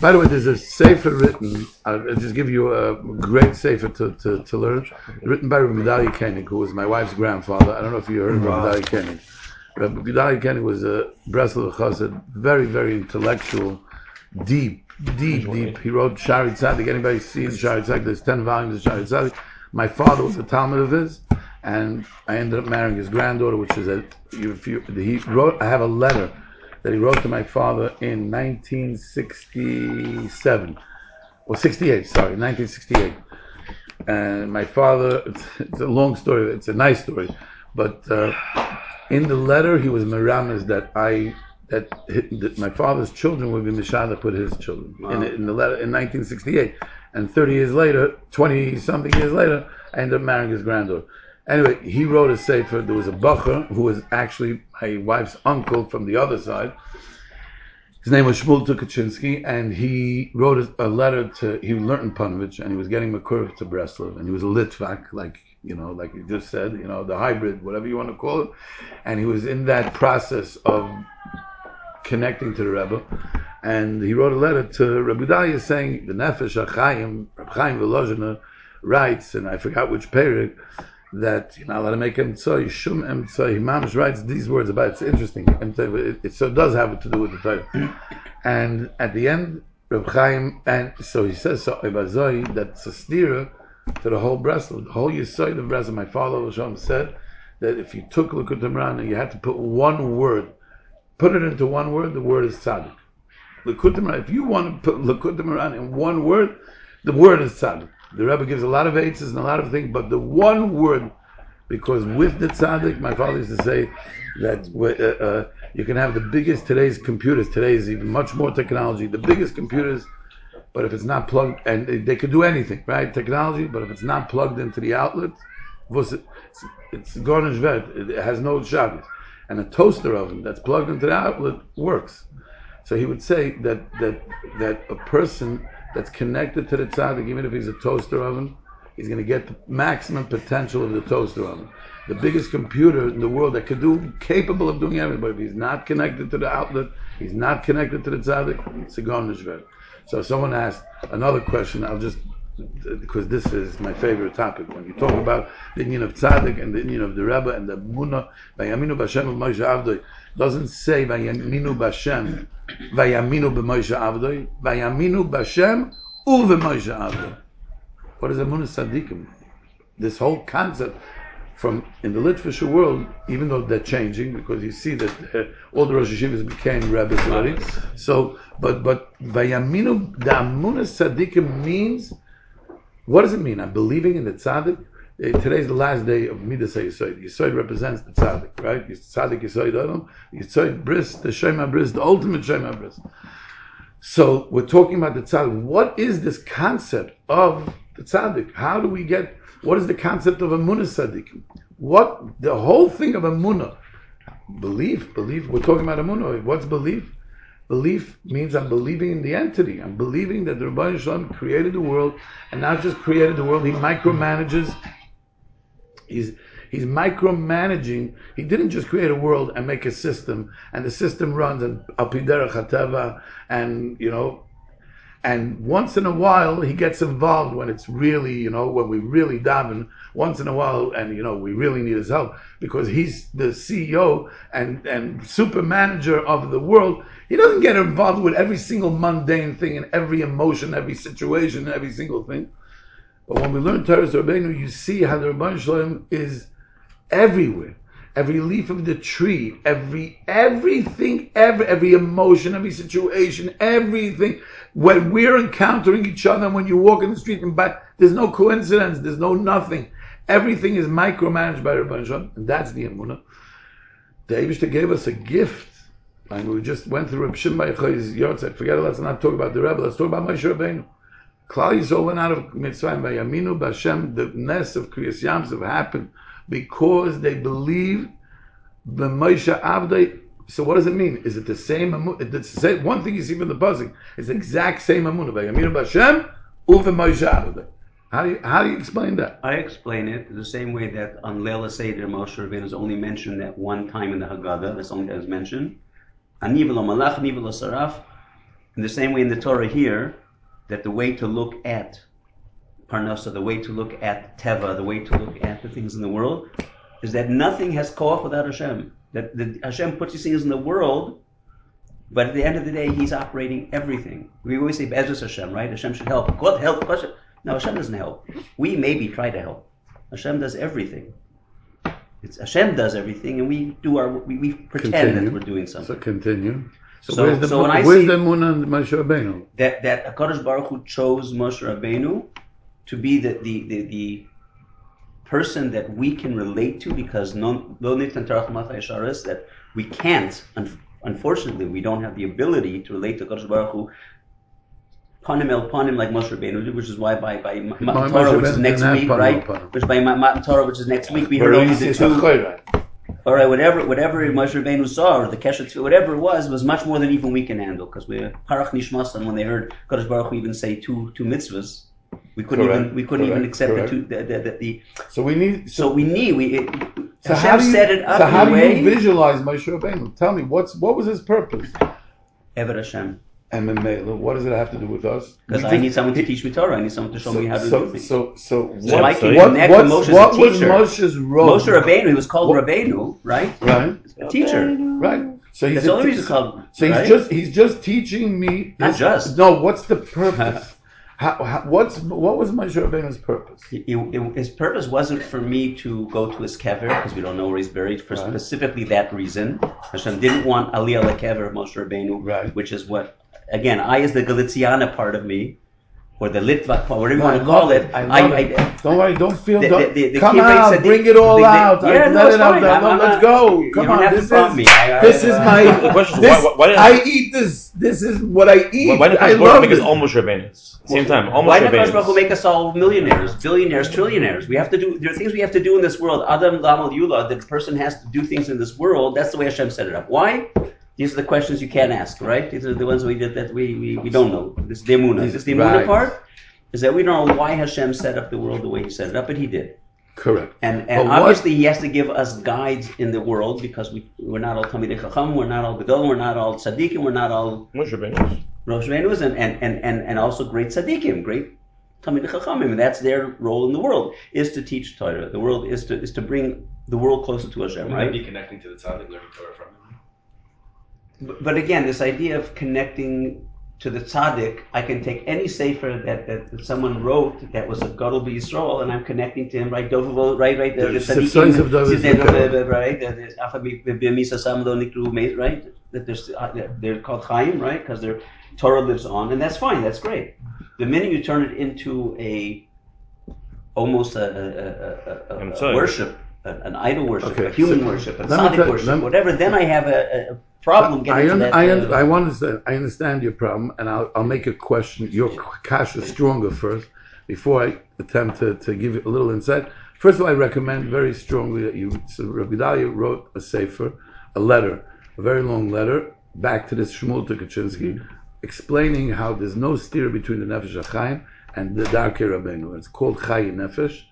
By the way, there's a sefer written. I'll just give you a great sefer to, to, to learn. Written by Rabbi Gedalia Koenig, who was my wife's grandfather. I don't know if you heard of Rabbi Gedalia Koenig. Rabbi Gedalia Koenig was a Breslov Chassid, very, very intellectual, deep, deep, deep. He wrote Shari Tzadik. Anybody seen Shari Tzadik? There's 10 volumes of Shari Tzadik. My father was a Talmud of his, and I ended up marrying his granddaughter, which is a. If you, he wrote. I have a letter that he wrote to my father in 1967 or 68. Sorry, 1968. And my father. It's, it's a long story. It's a nice story, but uh, in the letter he was miramis that I. That, that my father's children would be Mishada put his children in, in the letter in 1968, and 30 years later, 20 something years later, I ended up marrying his granddaughter. Anyway, he wrote a sefer. There was a bacher who was actually my wife's uncle from the other side. His name was Shmuel Tukachinsky, and he wrote a, letter to. He learned in Panovich, and he was getting Makurv to Breslov, and he was a Litvak, like you know, like you just said, you know, the hybrid, whatever you want to call it, and he was in that process of connecting to the Rebbe, and he wrote a letter to Rabbi Dalia saying the Nefesh Rabbi Chaim Volozhiner writes, and I forgot which period, that you're not allowed to make emtsoy, shum emtsoy. Mamish writes these words about it's interesting. It, it, so it does have to do with the Torah. and at the end, Reb Chaim, and so he says so Ibazoi that's a to the whole Breslov, the whole Yisoid of Breslov. My father Hashem said that if you took Likutei Moharan and you had to put one word, put it into one word, the word is tzaddik. Likutei Moharan. If you want to put Likutei Moharan in one word, the word is tzaddik. The Rebbe gives a lot of aids and a lot of things, but the one word, because with the tzaddik, my father used to say that uh, uh, you can have the biggest today's computers. Today is even much more technology. The biggest computers, but if it's not plugged, and they, they could do anything, right? Technology, but if it's not plugged into the outlet, it's, it's garnish vet. It has no shabbos. And a toaster oven that's plugged into the outlet works. So he would say that that that a person that's connected to the tzaddik, even if he's a toaster oven, he's going to get the maximum potential of the toaster oven. The biggest computer in the world that could do, capable of doing everything, but if he's not connected to the outlet, he's not connected to the tzaddik, it's a garnish So someone asked another question, I'll just, because this is my favorite topic, when you talk about the union of tzaddik and the union of the Rebbe and the Munah, Bashem of Moshe Avdoi, doesn't say Vayaminu Bashem, Vayaminu b'Moshe Avdoi, Vayaminu Bashem u'v'Moshe Avdoi. What is Amunah Sadiqim? This whole concept from in the Litvish world, even though they're changing, because you see that uh, all the Rosh Hashivas became rabbis already. So, but but Vayaminu, the Amunah Sadiqim means, what does it mean? I'm believing in the tzaddik. Uh, Today's the last day of Midas HaYisoid. Yisoid represents the tzaddik, right? Tzaddik Yisoid Adam. Yisoid Bris, the Shema Bris, the ultimate Shema Bris. So we're talking about the tzaddik. What is this concept of the tzaddik? How do we get, what is the concept of Amunah tzaddik? What, the whole thing of Amunah, belief, belief, we're talking about Amunah. What's belief? Belief means I'm believing in the entity. I'm believing that the Rabbi Shalom created the world, and not just created the world, he micromanages He's he's micromanaging. He didn't just create a world and make a system, and the system runs and apidera chateva, and you know, and once in a while he gets involved when it's really, you know, when we really daven. Once in a while, and you know, we really need his help because he's the CEO and and super manager of the world. He doesn't get involved with every single mundane thing and every emotion, every situation, every single thing. But when we learn Torah Rabbeinu, you see how the Rabban Shalom is everywhere. Every leaf of the tree, every everything, every every emotion, every situation, everything. When we're encountering each other, when you walk in the street and by, there's no coincidence, there's no nothing. Everything is micromanaged by Rabban Shalom, and that's the Emunah. The Abishta gave us a gift. And we just went through Reb Shimon Yochai's yahrzeit. Forget it, let's not talk about the Rebbe, let's talk about Moshe Rabbeinu. Klal Yisrael went out of Mitzrayim by Yaminu Bashem. The nest of Kriyas Yamsuf happened because they believe the Moshe Avdei. So what does it mean? Is it the same? It's the same. One thing you see from the buzzing. It's the exact same Amunah by Yaminu Bashem uve Moshe Avdei. How do you how do you explain that? I explain it the same way that on Leila Seder Moshe Rabbeinu is only mentioned that one time in the Haggadah. That's only that is mentioned. Ani v'lo malach, ani v'lo saraf. In the same way in the Torah here, that the way to look at Parnasa, the way to look at Teva, the way to look at the things in the world, is that nothing has koach without Hashem. That the, Hashem puts these things in the world, but at the end of the day, He's operating everything. We always say Bezos Hashem, right? Hashem should help. God help. Should. No, Hashem doesn't help. We maybe try to help. Hashem does everything. It's Hashem does everything, and we do our we, we pretend Continue. that we're doing something. So continue. So, So- where's the so when I where's see- the Munah and Moshe Rabbeinu? that that Hakadosh Baruch Hu chose Moshe Rabbeinu to be the the, the, the person that we can relate to because no no nitan matay sharis that we can't un, unfortunately we don't have the ability to relate to Hakadosh Baruch Hu panim el panim like Moshe Rabbeinu did, which is why by by Matan Torah which is next week right? which by Matan Torah which is next week we heard only the two all right, whatever whatever Moshe Rabbeinu saw, or the Keshet, whatever it was, was much more than even we can handle. Because we're Parach nishmas. And when they heard Kadosh Baruch Hu even say two two mitzvahs, we couldn't Correct, even we couldn't even accept correct. the two the, the, the, the So we need. so we need we it, So Hashem how do you, set it up so how do way. you visualize Moshe Rabbeinu? Tell me what's what was his purpose? Eved Hashem, And Memela, what does it have to do with us? because I need someone to teach me Torah. I need someone to show so, me how to so, do things. so, so, So what, I can what, connect what's- with Moshe as a what was. Moshe's role? Moshe Rabbeinu, he was called What- Rabbeinu, right? Right, A teacher. right. So he's That's the only reason called. So he's right? just he's just teaching me. Not his- just. No, what's the purpose? how, how, what's what was Moshe Rabbeinu's purpose? It- it- his purpose wasn't for me to go to his kever because we don't know where he's buried for Right. specifically that reason. Hashem didn't want Aliyah lekever of Moshe Rabbeinu, Right. which is what again I is the Galiciana part of me, or the Litva, or whatever you No, want to call love it. it. I love it. Don't worry. Don't feel. the- don't, the- the come Kibbutz out. said bring it all the- the- out. yeah, I no, it out. I'm, I'm, let's not- go. Come on. This is me. I- I- this is my. The question is, this, why- why didn't- I eat this. This is what I eat. Why, why didn't I Hakadosh Baruch love make us it. almost Rebbeinu? Same time, almost Why did Hakadosh Baruch Hu make us all millionaires, billionaires, trillionaires? We have to do. There are things we have to do in this world. Adam Lamal Yula, the person has to do things in this world. That's the way Hashem set it up. Why? These are the questions you can't ask, right? These are the ones we did that we, we, we don't know. This is the Emunah. This is the Emunah Right. part. Is that we don't know why Hashem set up the world the way He set it up, but He did. Correct. And, and But what- obviously, He has to give us guides in the world because we, we're not all Talmidei Chacham, we're not all Gedolim, we're not all Tzaddikim, we're not all Moshe Rebbeinu. Rosh Venus and, and, and, and, and also great tzaddikim, great Talmid Chachamim, and that's their role in the world is to teach Torah. The world is to is to bring the world closer to Hashem, Right? right? Be connecting to the tzaddik, learning Torah from him. But, but again, this idea of connecting to the tzaddik, I can take any sefer that, that, that someone wrote that was a Gadol Yisrael, and I'm connecting to him, right? Dovavo, right, right, the, the The Sifsois of David Sifsois of Zikr. David, right? The- right? That there's, uh, that they're called Chaim, right? Because their Torah lives on, and that's fine, that's great. The minute you turn it into a almost a, a, a, a, a, I'm a sorry. worship, an, an idol worship, Okay, a human so worship, a let me tzaddik tell- worship, let me- whatever, then I have a, a problem I, getting to un-. I, un- I want to understand. I understand your problem, and I'll, I'll make a question. Your cash is stronger first, before I attempt to, to give you a little insight. First of all, I recommend very strongly that you. So Rabbi Dalia wrote a sefer, a letter, a very long letter, back to this Shmuel Tukachinsky, explaining how there's no steer between the Nefesh HaChaim and the Darkei Rabbeinu. It's called Chayi Nefesh.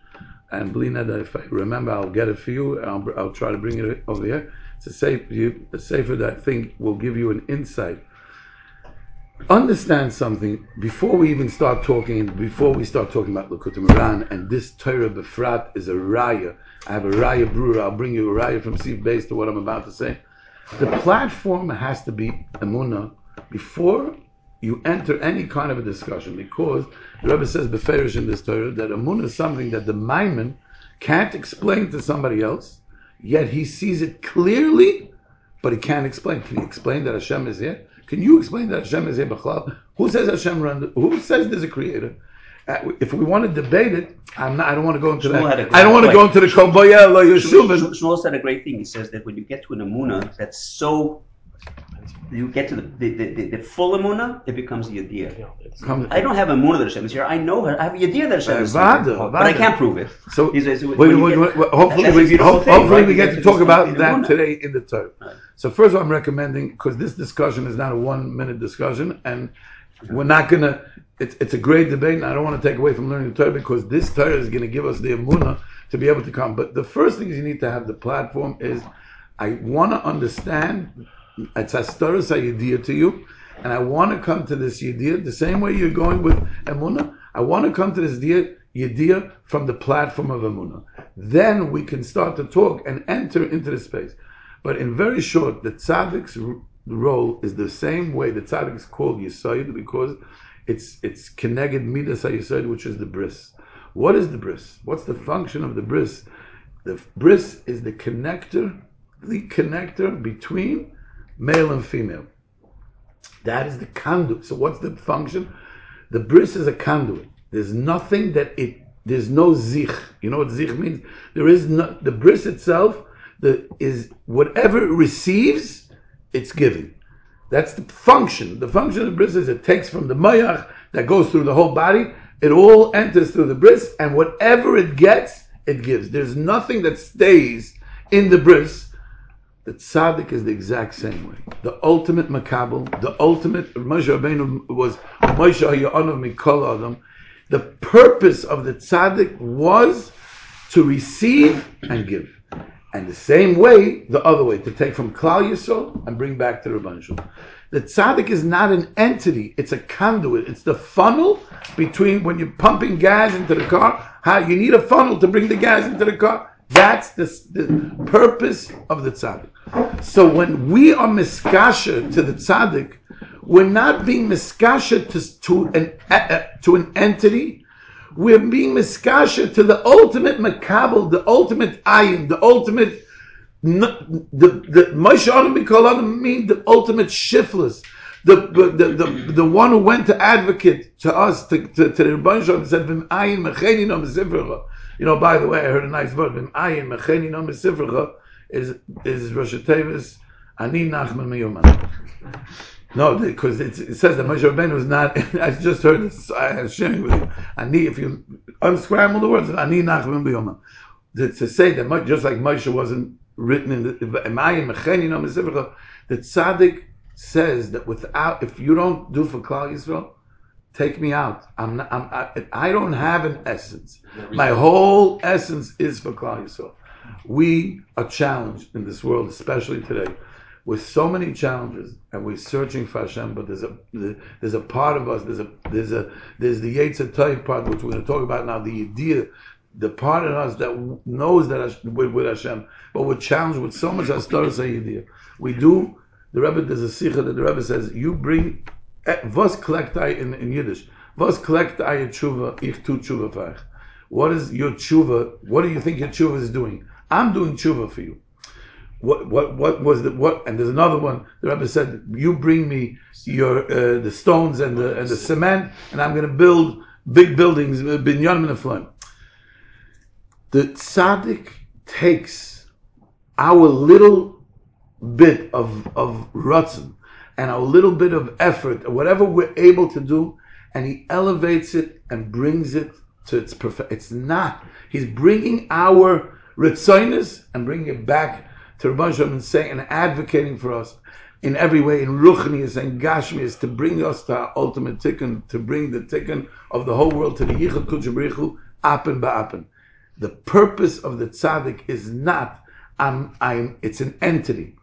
And Blina, if I remember, I'll get it for you. I'll, I'll try to bring it over here. It's a you, a that I think will give you an insight. Understand something before we even start talking. Before we start talking about Likutei Moharan and this Torah Befrat is a raya. I have a raya brewer. I'll bring you a raya from Steve based to what I'm about to say. The platform has to be Emuna before you enter any kind of a discussion because the Rebbe says beferish in this Torah that Emuna is something that the Maimon can't explain to somebody else, yet he sees it clearly, but he can't explain. Can he explain that Hashem is here? Can you explain that Hashem is here? B'chlal? Who says Hashem run? Who says there's a creator? Uh, if we want to debate it, I'm not. I don't want to go into Shmuel that. I don't want to go into the or Shmuel, Shmuel said a great thing. He says that when you get to an amuna that's so, you get to the, the, the, the, the full amuna, it becomes the idea. Come- I don't have a amuna that Hashem is here. I know her. I have a idea that Hashem uh, is here, but I can't prove it. So, He says, wait, when you wait, get- wait, wait, hopefully, we, beautiful ho- thing, hopefully we get to to talk about that Emunah. today in the Torah. Right. So first of all, I'm recommending because this discussion is not a one-minute discussion, and we're not gonna. It's, it's a great debate, and I don't want to take away from learning the Torah because this Torah is going to give us the emuna to be able to come. But the first thing is you need to have the platform is I want to understand. It's Astoris idea to you, And I want to come to this idea the same way you're going with Emunah. I want to come to this idea from the platform of Emunah. Then we can start to talk and enter into the space. But in very short, the tzaddik's role is the same way the tzaddik is called Yisoid because it's it's Keneged Midas HaYisoid, which is the bris. What is the bris? What's the function of the bris? The bris is the connector, the connector between male and female. That is the conduit. So what's the function? The bris is a conduit. There's nothing that it. There's no zich. You know what zich means? There is no the bris itself. The is whatever it receives, it's giving. That's the function. The function of the bris is it takes from the mayach that goes through the whole body. It all enters through the bris, and whatever it gets, it gives. There's nothing that stays in the bris. The tzaddik is the exact same way. The ultimate makabel, the ultimate Moshe Rabbeinu was Moshe Hayyanov Mikol Adam. The purpose of the tzaddik was to receive and give. And the same way, the other way, to take from Klal Yisrael and bring back to Shalom. The tzaddik is not an entity; it's a conduit. It's the funnel between when you're pumping gas into the car. How you need a funnel to bring the gas into the car. That's the, the purpose of the tzaddik. So when we are miskasha to the tzaddik, we're not being miskasha to, to an uh, to an entity we're being miskasha to the ultimate makabel, the ultimate ayin, the ultimate the the Moshe Adam mean the ultimate shiftless. The, the, the, the one who went to advocate to us, to, to, to the Rebbeinu Shalom, said. You know, by the way, I heard a nice word, Vim ayin mecheni no mesifrecha, is, is Rosh Tevis, Ani Nachman Miyuman. No, because it says that Moshe Rabbeinu is not. I just heard this. I was sharing with you. Ani, if you unscramble the words, Ani Nachman B'Yoma. To, say that just like Moshe wasn't written in the Emayim Mecheni No Mesivcha, the tzaddik says that without, if you don't do for Klal Yisrael, take me out. I'm not, I'm, I, I don't have an essence. My whole essence is for Klal Yisrael. We are challenged in this world, especially today, with so many challenges, and we're searching for Hashem. But there's a there's a part of us. There's a there's a there's the Yetzer Tov part, which we're going to talk about now. The idea, the part in us that knows that Hashem, with, with Hashem, but we're challenged with so much Astoros idea. We do. The Rebbe there's a sikha that the Rebbe says you bring was collect I in, in Yiddish. Was collect I a tshuva, ich tu tshuva fach. What is your tshuva? What do you think your tshuva is doing? I'm doing tshuva for you. What what what was the what? And there's another one. The Rebbe said, "You bring me your uh, the stones and the and the cement, and I'm going to build big buildings, uh, binyanim and. The tzaddik takes our little bit of of rutzin and a little bit of effort, whatever we're able to do, and he elevates it and brings it to its perfect. It's not. He's bringing our ritzoinus and bringing it back to Rabban Shalom and saying and advocating for us in every way, in ruchnius and gashmius, to bring us to our ultimate tikkun, to bring the tikkun of the whole world to the yichud kuchabrichu, apen ba'apen. The purpose of the tzaddik is not, I'm, I'm, it's an entity.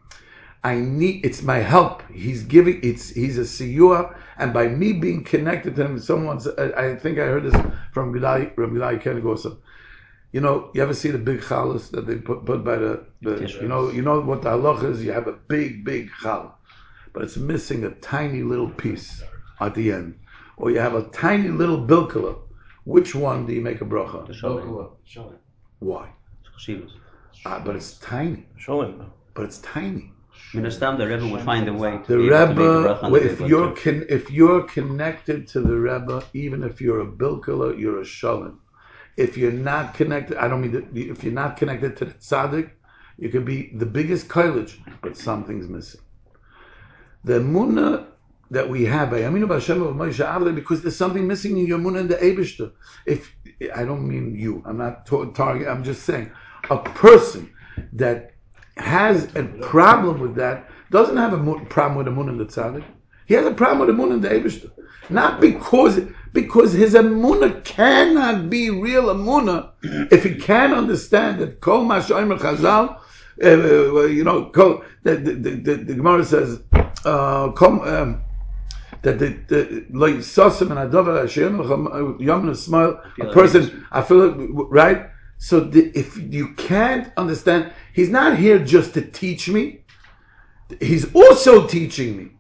I need, it's my help. He's giving, it's, he's a siyua, and by me being connected to him, someone's, I, I think I heard this from Gilai, from Gilai Koenig also. You know, you ever see the big challahs that they put, put by the, the you know, you know what the halach is? You have a big, big challah, but it's missing a tiny little piece at the end. Or you have a tiny little bilkala. Which one do you make a bracha? The Shalom. Why? Chashivas. Ah, but it's tiny. Sholem. But it's tiny. Minastam, the Rebbe would find a way to The be able to make a Rebbe, the if you're con- if you're connected to the Rebbe, even if you're a bilkala, you're a shalom. If you're not connected, I don't mean if you're not connected to the tzaddik, you could be the biggest college, but something's missing. The munah that we have, I mean about Hashem of Moshe Avle, because there's something missing in your munah in the Eibishter. If I don't mean you, I'm not targeting. I'm just saying a person that has a problem with that doesn't have a problem with the munah in the tzaddik. He has a problem with the munah in the Eibishter. Not because because his amunah cannot be real amunah if he can't understand that kol mashoimer chazal, uh, uh, you know, kol, the, the, the, the, Gemara says, uh, kol, um, that the, the like Sosim and Adova Hashem Yom smile a person I feel it right. So the, if you can't understand, he's not here just to teach me. He's also teaching me.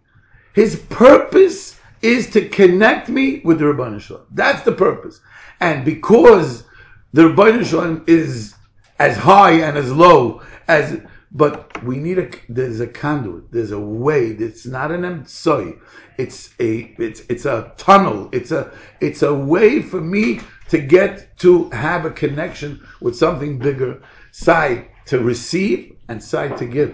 His purpose is to connect me with the Rabbanah Shalom. That's the purpose. And because the Rabbanah Shalom is as high and as low as, but we need a, there's a conduit, there's a way, it's not an emtsoi. It's a, it's, it's a tunnel. It's a, it's a way for me to get to have a connection with something bigger, side to receive and side to give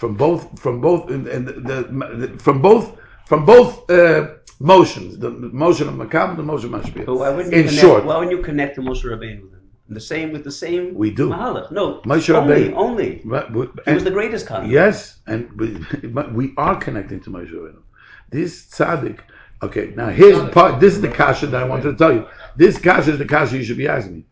from both from both and the, the, from both from both uh, motions, the motion of Makam and the motion of Mashpia. But why wouldn't you In connect, short, why wouldn't you connect to Moshe Rabbeinu then? The same with the same We do. Mahalach. No, Moshe only, Rabbeinu- only. Right, but- He was the greatest convert. Yes, and we, we are connecting to Moshe Rabbeinu. This tzaddik. Okay, now here's part. This is the kasha that I wanted to tell you. This kasha is the kasha you should be asking me.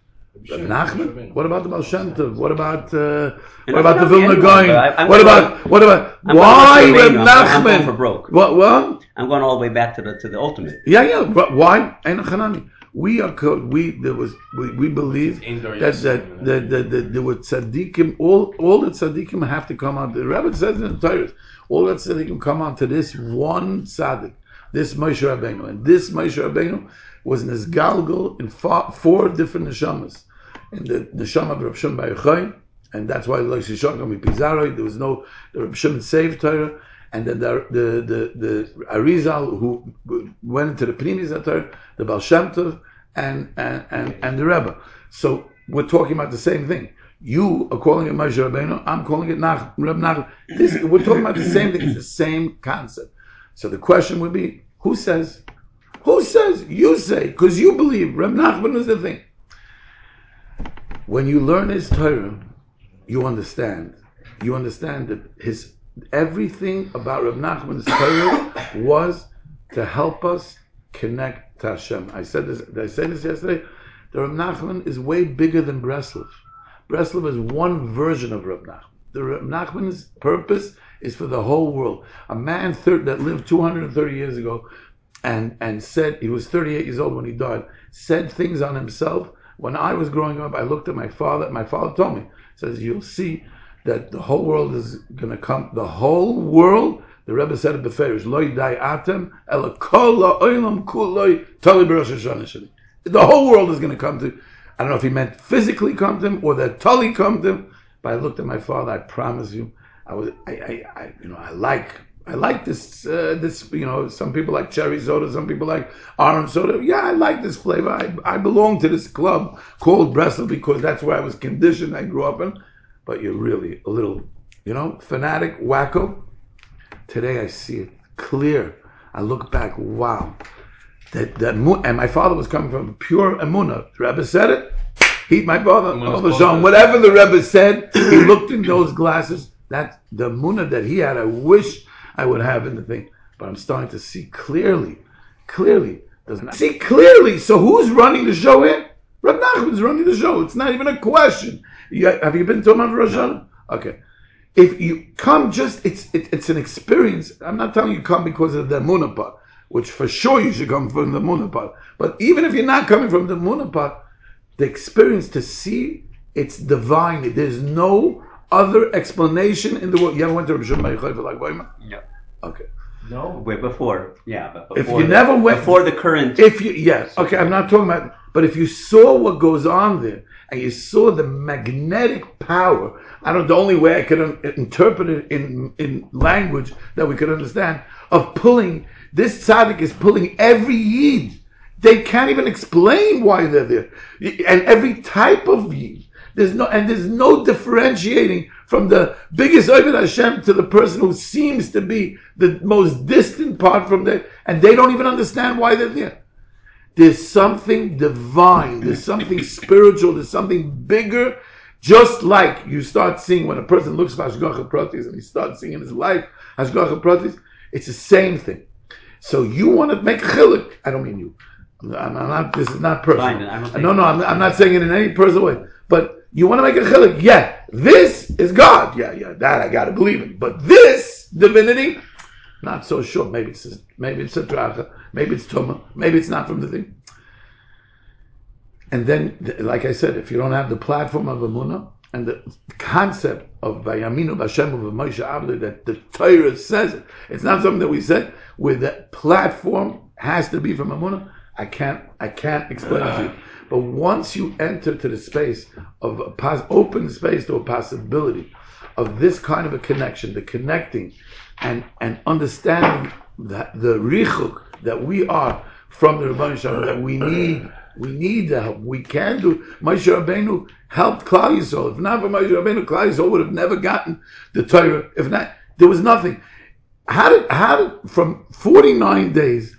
Rabbi Nachman? What about the Baal Shem Tov? What about uh, what about the Vilna anyone, Gaon? but I- I'm What about what about I'm why going to Reb I'm- I'm going for broke. What? What? I'm going all the way back to the to the ultimate. Yeah, yeah. But why? Ein Hanani. We are co- we there was we, we believe Indoor that Yosef, that that, that, that there were tzaddikim. All all the tzaddikim have to come out. The Rebbe says in the Torah, all the tzaddikim come out to this one tzaddik, this Moshe Rabbeinu, and this Moshe Rabbeinu was in his galgal in four, four different neshamas. In the neshama of Rav Shimon Bar Yochai, and that's why Lo Shishokam Pizaroi. There was no Rav Shimon saved Torah. And then the the the, the Arizal who went into the Pnimis Torah, the Baal Shem Tov, and and, and and the Rebbe. So we're talking about the same thing. You are calling it Moshe Rabbeinu. I'm calling it Nach, Reb Nach. This we're talking about the same thing. It's the same concept. So the question would be, who says? Who says? You say, because you believe Reb Nachman is the thing. When you learn his Torah, you understand. You understand that his everything about Reb Nachman's Torah was to help us connect to Hashem. I said this. I say this yesterday? The Reb Nachman is way bigger than Breslov. Breslov is one version of Reb Nachman. The Reb Nachman's purpose is for the whole world. A man thir- that lived 230 years ago and and said he was 38 years old when he died. Said things on himself. When I was growing up, I looked at my father. My father told me, says you'll see that the whole world is going to come. The whole world. The Rebbe said it beferish. Loy dai atem ela kol ha'olam kuloi tali b'rosh Hashanah. The whole world is going to come to. I don't know if he meant physically come to him or that Tully come to him. But I looked at my father. I promise you, I was. I. I, I you know. I like. I like this. Uh, this. You know. Some people like cherry soda. Some people like orange soda. Yeah, I like this flavor. I. I belong to this club called Breslov because that's where I was conditioned. I grew up in. But you're really a little, you know, fanatic, wacko. Today I see it clear. I look back. Wow. That that and my father was coming from pure emuna. The Rebbe said it. He, my father, Emuna's Elder close Shalom, to- whatever the Rebbe said, he looked in those glasses. That the muna that he had, I wish I would have in the thing. But I'm starting to see clearly, clearly. Doesn't see clearly. So who's running the show here? Reb Nachman's running the show. It's not even a question. You, have you been to Uman Rosh Hashanah? Okay. If you come just, it's it, it's an experience. I'm not telling you come because of the Muna which for sure you should come from the Muna. But even if you're not coming from the Muna the experience to see it's divine. There's no other explanation in the world. You ever went to Rabbi Shimon Bar Yochai for like Weimar? Yeah. Okay. No. Wait, before, yeah, but before. If you the- never went- before the current, If you yes, okay, I'm not talking about. But if you saw what goes on there, and you saw the magnetic power, I don't. The only way I could un- interpret it in in language that we could understand of pulling this tzaddik is pulling every yid. They can't even explain why they're there, and every type of yid. There's no and there's no differentiating from the biggest Ovid Hashem to the person who seems to be the most distant part from there, and they don't even understand why they're there. There's something divine, there's something spiritual, there's something bigger. Just like you start seeing when a person looks for Hashgacha Pratis and he starts seeing in his life Hashgacha Pratis, it's the same thing. So you want to make a chilik. I don't mean you. I'm I'm not, this is not personal. Fine, no, no, I'm, I'm not saying it in any personal way. But you want to make a chilik. Yeah, this is God. Yeah, yeah, that I got to believe in. But this divinity, not so sure. Maybe it's maybe it's a dracha, maybe it's tuma, maybe it's not from the thing. And then, like I said, if you don't have the platform of Amunah and the concept of Vayaminu Bashem of Moshe Avli that the Torah says it, it's not something that we said. Where the platform has to be from Amunah, I can't, I can't explain it to you. But once you enter to the space of a pos- open space to a possibility of this kind of a connection, the connecting and and understanding that the richuk that we are from the Rebbeinu Shalom, that we need we need the help. We can do. Moshe Rabbeinu helped Klal Yisrael. If not for Moshe Rabbeinu, Klal Yisrael would have never gotten the Torah. If not, there was nothing. How did how did from forty nine days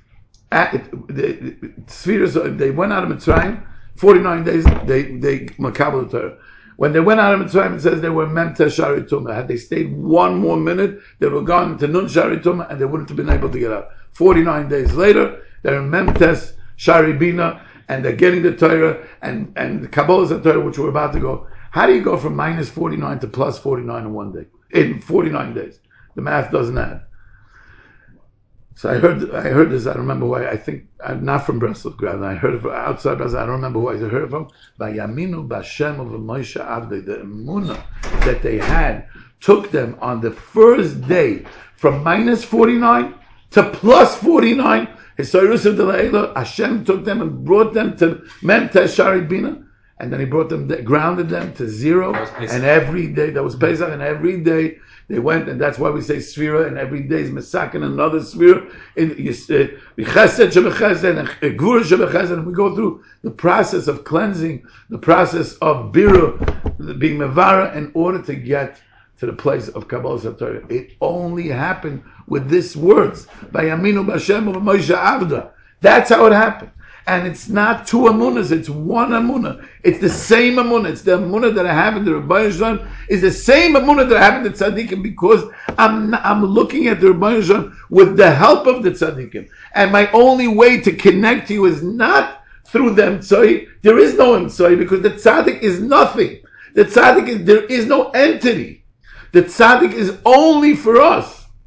at the, the spheres they went out of Mitzrayim. Forty nine days they they makabel. When they went out of Mitzrayim, it says they were memta shari tumah. Had they stayed one more minute, they would have gone to nun shari tumah, and they wouldn't have been able to get out. Forty nine days later, they're in memtes shari bina, and they're getting the Torah and and the Kabbalah's the Torah, which we're about to go. How do you go from minus forty nine to plus forty nine in one day? In forty nine days, the math doesn't add. So I heard, I heard this. I don't remember why. I think I'm not from Breslov, Grad. I heard it from outside Breslov. I don't remember who I heard it from. By Yaminu Bashem of Moshe Avdei, the Emunah that they had took them on the first day from minus 49 to plus 49. Hisayrus of the Leila, Hashem took them and brought them to Mem Shari Bina. And then he brought them, grounded them to zero. And every day, that was Pesach, and every day they went, and that's why we say Sphira, and every day is Mesakin, another Sphira. In uh, Chesed Shebechesed, and uh, Shebechesed, and we go through the process of cleansing, the process of Biru, being Mevara, in order to get to the place of Kabbalah Torah. It only happened with these words, by Yaminu Bashem Moshe Avda. That's how it happened. And it's not two amunas, it's one amuna. It's the same amuna. It's the amuna that I have in the Rabbi Shalom. Is the same amuna that I have in the tzaddikim because I'm I'm looking at the Rabbi with the help of the tzaddikim. And my only way to connect to you is not through them tzoi. There is no tzoi because the tzaddik is nothing. The tzaddik is there is no entity. The tzaddik is only for us.